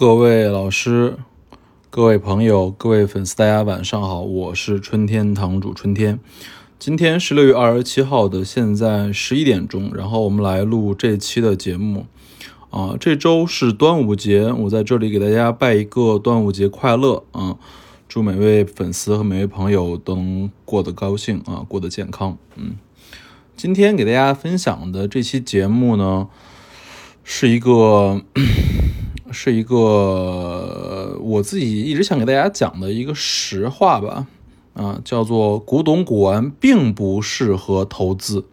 各位老师、各位朋友、各位粉丝，大家晚上好，我是春天堂主春天。今天是六月二十七号的现在十一点钟，然后我们来录这期的节目。啊，这周是端午节，我在这里给大家拜一个端午节快乐啊！祝每位粉丝和每位朋友都能过得高兴啊，过得健康。嗯，今天给大家分享的这期节目呢，是一个。是一个我自己一直想给大家讲的一个实话吧，啊，叫做古董古玩并不适合投资，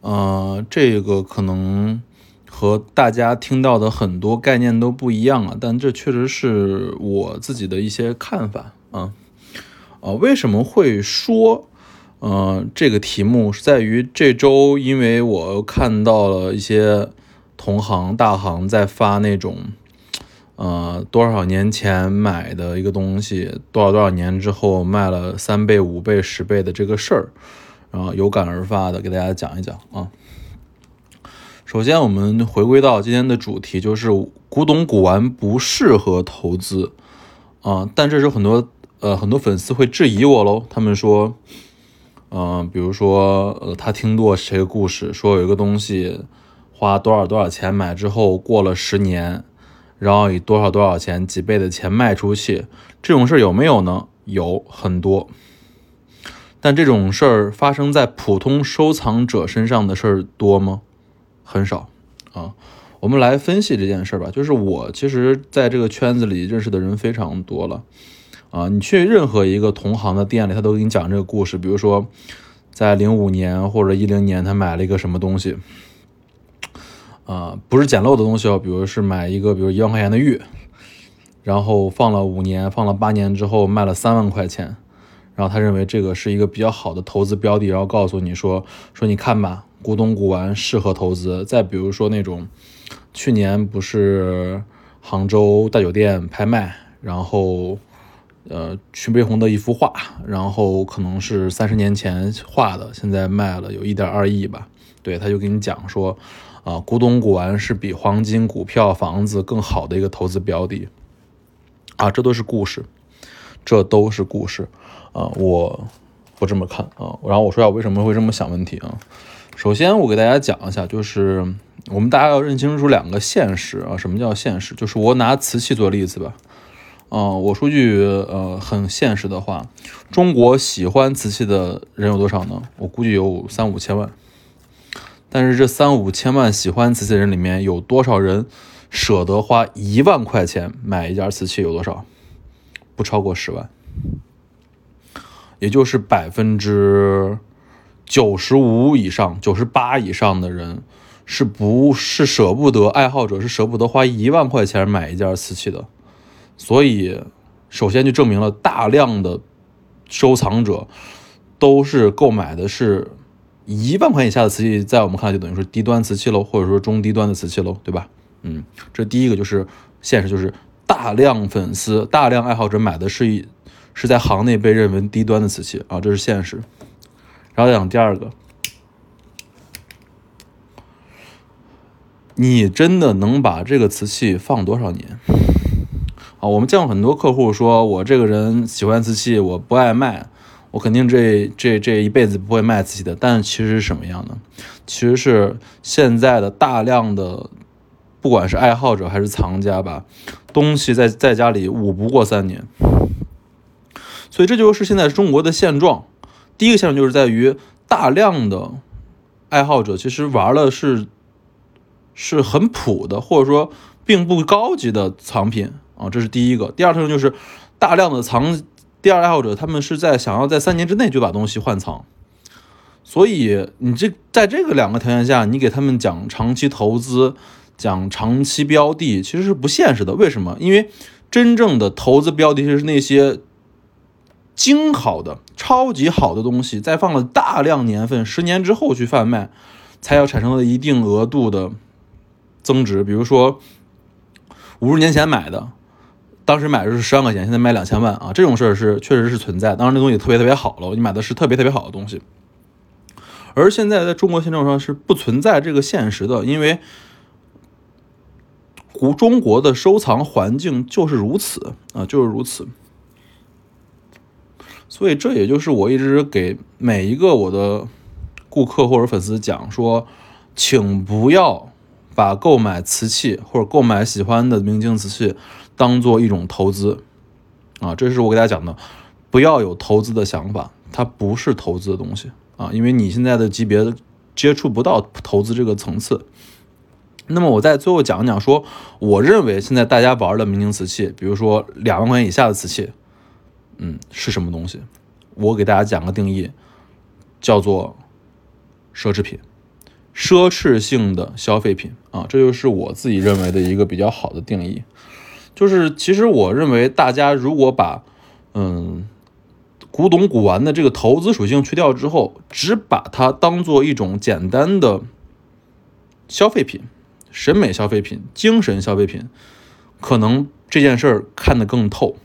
呃，这个可能和大家听到的很多概念都不一样啊，但这确实是我自己的一些看法啊，啊，为什么会说，呃，这个题目是在于这周，因为我看到了一些。同行大行在发那种，呃，多少年前买的一个东西，多少多少年之后卖了三倍、五倍、十倍的这个事儿，然后有感而发的给大家讲一讲啊。首先，我们回归到今天的主题，就是古董古玩不适合投资啊。但这时候很多呃很多粉丝会质疑我喽，他们说，嗯，比如说呃他听过谁个故事，说有一个东西。花多少多少钱买之后，过了十年，然后以多少多少钱几倍的钱卖出去，这种事儿有没有呢？有很多，但这种事儿发生在普通收藏者身上的事儿多吗？很少啊。我们来分析这件事儿吧。就是我其实在这个圈子里认识的人非常多了啊。你去任何一个同行的店里，他都给你讲这个故事。比如说，在零五年或者一零年，他买了一个什么东西。啊，不是捡漏的东西哦，比如是买一个，比如一万块钱的玉，然后放了五年，放了八年之后卖了三万块钱，然后他认为这个是一个比较好的投资标的，然后告诉你说说你看吧，古董古玩适合投资。再比如说那种，去年不是杭州大酒店拍卖，然后呃，徐悲鸿的一幅画，然后可能是三十年前画的，现在卖了有一点二亿吧，对，他就给你讲说。啊，古董古玩是比黄金、股票、房子更好的一个投资标的啊，这都是故事，这都是故事啊，我不这么看啊。然后我说下我为什么会这么想问题啊。首先，我给大家讲一下，就是我们大家要认清楚两个现实啊。什么叫现实？就是我拿瓷器做例子吧。啊，我说句呃很现实的话，中国喜欢瓷器的人有多少呢？我估计有三五千万。但是这三五千万喜欢瓷器人里面有多少人舍得花一万块钱买一件瓷器？有多少？不超过十万，也就是百分之九十五以上、九十八以上的人是不是舍不得？爱好者是舍不得花一万块钱买一件瓷器的。所以，首先就证明了大量的收藏者都是购买的是。一万块以下的瓷器，在我们看来就等于说低端瓷器喽，或者说中低端的瓷器喽，对吧？嗯，这第一个就是现实，就是大量粉丝、大量爱好者买的是一是在行内被认为低端的瓷器啊，这是现实。然后再讲第二个，你真的能把这个瓷器放多少年？啊，我们见过很多客户说，我这个人喜欢瓷器，我不爱卖。我肯定这这这一辈子不会卖自己的，但其实是什么样的？其实是现在的大量的，不管是爱好者还是藏家吧，东西在在家里捂不过三年，所以这就是现在中国的现状。第一个现状就是在于大量的爱好者其实玩的是是很普的，或者说并不高级的藏品啊，这是第一个。第二特征就是大量的藏。第二爱好者，他们是在想要在三年之内就把东西换藏，所以你这在这个两个条件下，你给他们讲长期投资、讲长期标的，其实是不现实的。为什么？因为真正的投资标的就是那些精好的、超级好的东西，在放了大量年份、十年之后去贩卖，才要产生了一定额度的增值。比如说五十年前买的。当时买的是十万块钱，现在卖两千万啊！这种事儿是确实是存在。当然，那东西特别特别好了，你买的是特别特别好的东西。而现在在中国现状上是不存在这个现实的，因为古中国的收藏环境就是如此啊，就是如此。所以这也就是我一直给每一个我的顾客或者粉丝讲说，请不要把购买瓷器或者购买喜欢的明清瓷器当做一种投资啊，这是我给大家讲的，不要有投资的想法，它不是投资的东西啊，因为你现在的级别接触不到投资这个层次。那么我在最后讲讲说，我认为现在大家玩的明清瓷器，比如说两万块钱以下的瓷器。嗯，是什么东西？我给大家讲个定义，叫做奢侈品，奢侈性的消费品啊，这就是我自己认为的一个比较好的定义。就是其实我认为，大家如果把嗯古董古玩的这个投资属性去掉之后，只把它当做一种简单的消费品、审美消费品、精神消费品，可能这件事儿看得更透。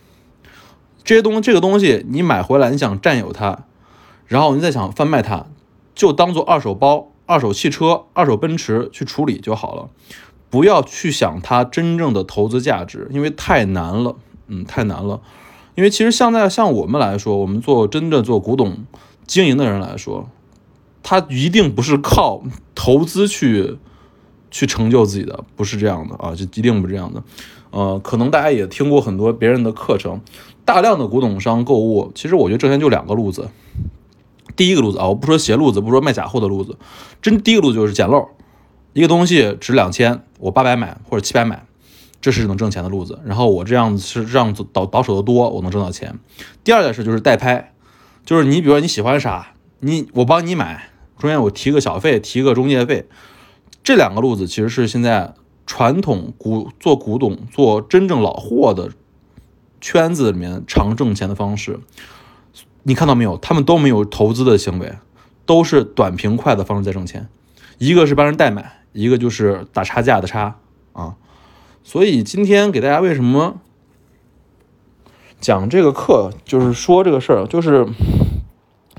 这些东西，这个东西你买回来，你想占有它，然后你再想贩卖它，就当做二手包、二手汽车、二手奔驰去处理就好了，不要去想它真正的投资价值，因为太难了，嗯，太难了。因为其实现在像我们来说，我们做真正做古董经营的人来说，他一定不是靠投资去去成就自己的，不是这样的啊，就一定不是这样的。呃，可能大家也听过很多别人的课程。大量的古董商购物，其实我觉得挣钱就两个路子。第一个路子啊，我不说邪路子，不说卖假货的路子，真第一个路子就是捡漏。一个东西值两千，我八百买或者七百买，这是能挣钱的路子。然后我这样子是这样子倒倒手的多，我能挣到钱。第二件事就是代拍，就是你比如说你喜欢啥，你我帮你买，中间我提个小费，提个中介费。这两个路子其实是现在传统古做古董做真正老货的。圈子里面常挣钱的方式，你看到没有？他们都没有投资的行为，都是短平快的方式在挣钱。一个是帮人代买，一个就是打差价的差啊。所以今天给大家为什么讲这个课，就是说这个事儿，就是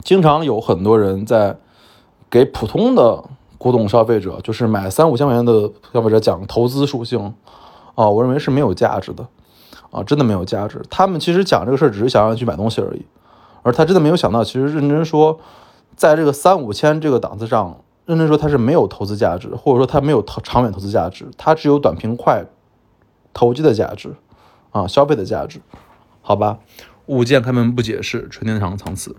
经常有很多人在给普通的古董消费者，就是买三五千块钱的消费者讲投资属性啊，我认为是没有价值的。啊，真的没有价值。他们其实讲这个事儿，只是想让去买东西而已，而他真的没有想到，其实认真说，在这个三五千这个档次上，认真说它是没有投资价值，或者说它没有投长远投资价值，它只有短平快投机的价值，啊，消费的价值，好吧？物件开门不解释，纯天堂藏词。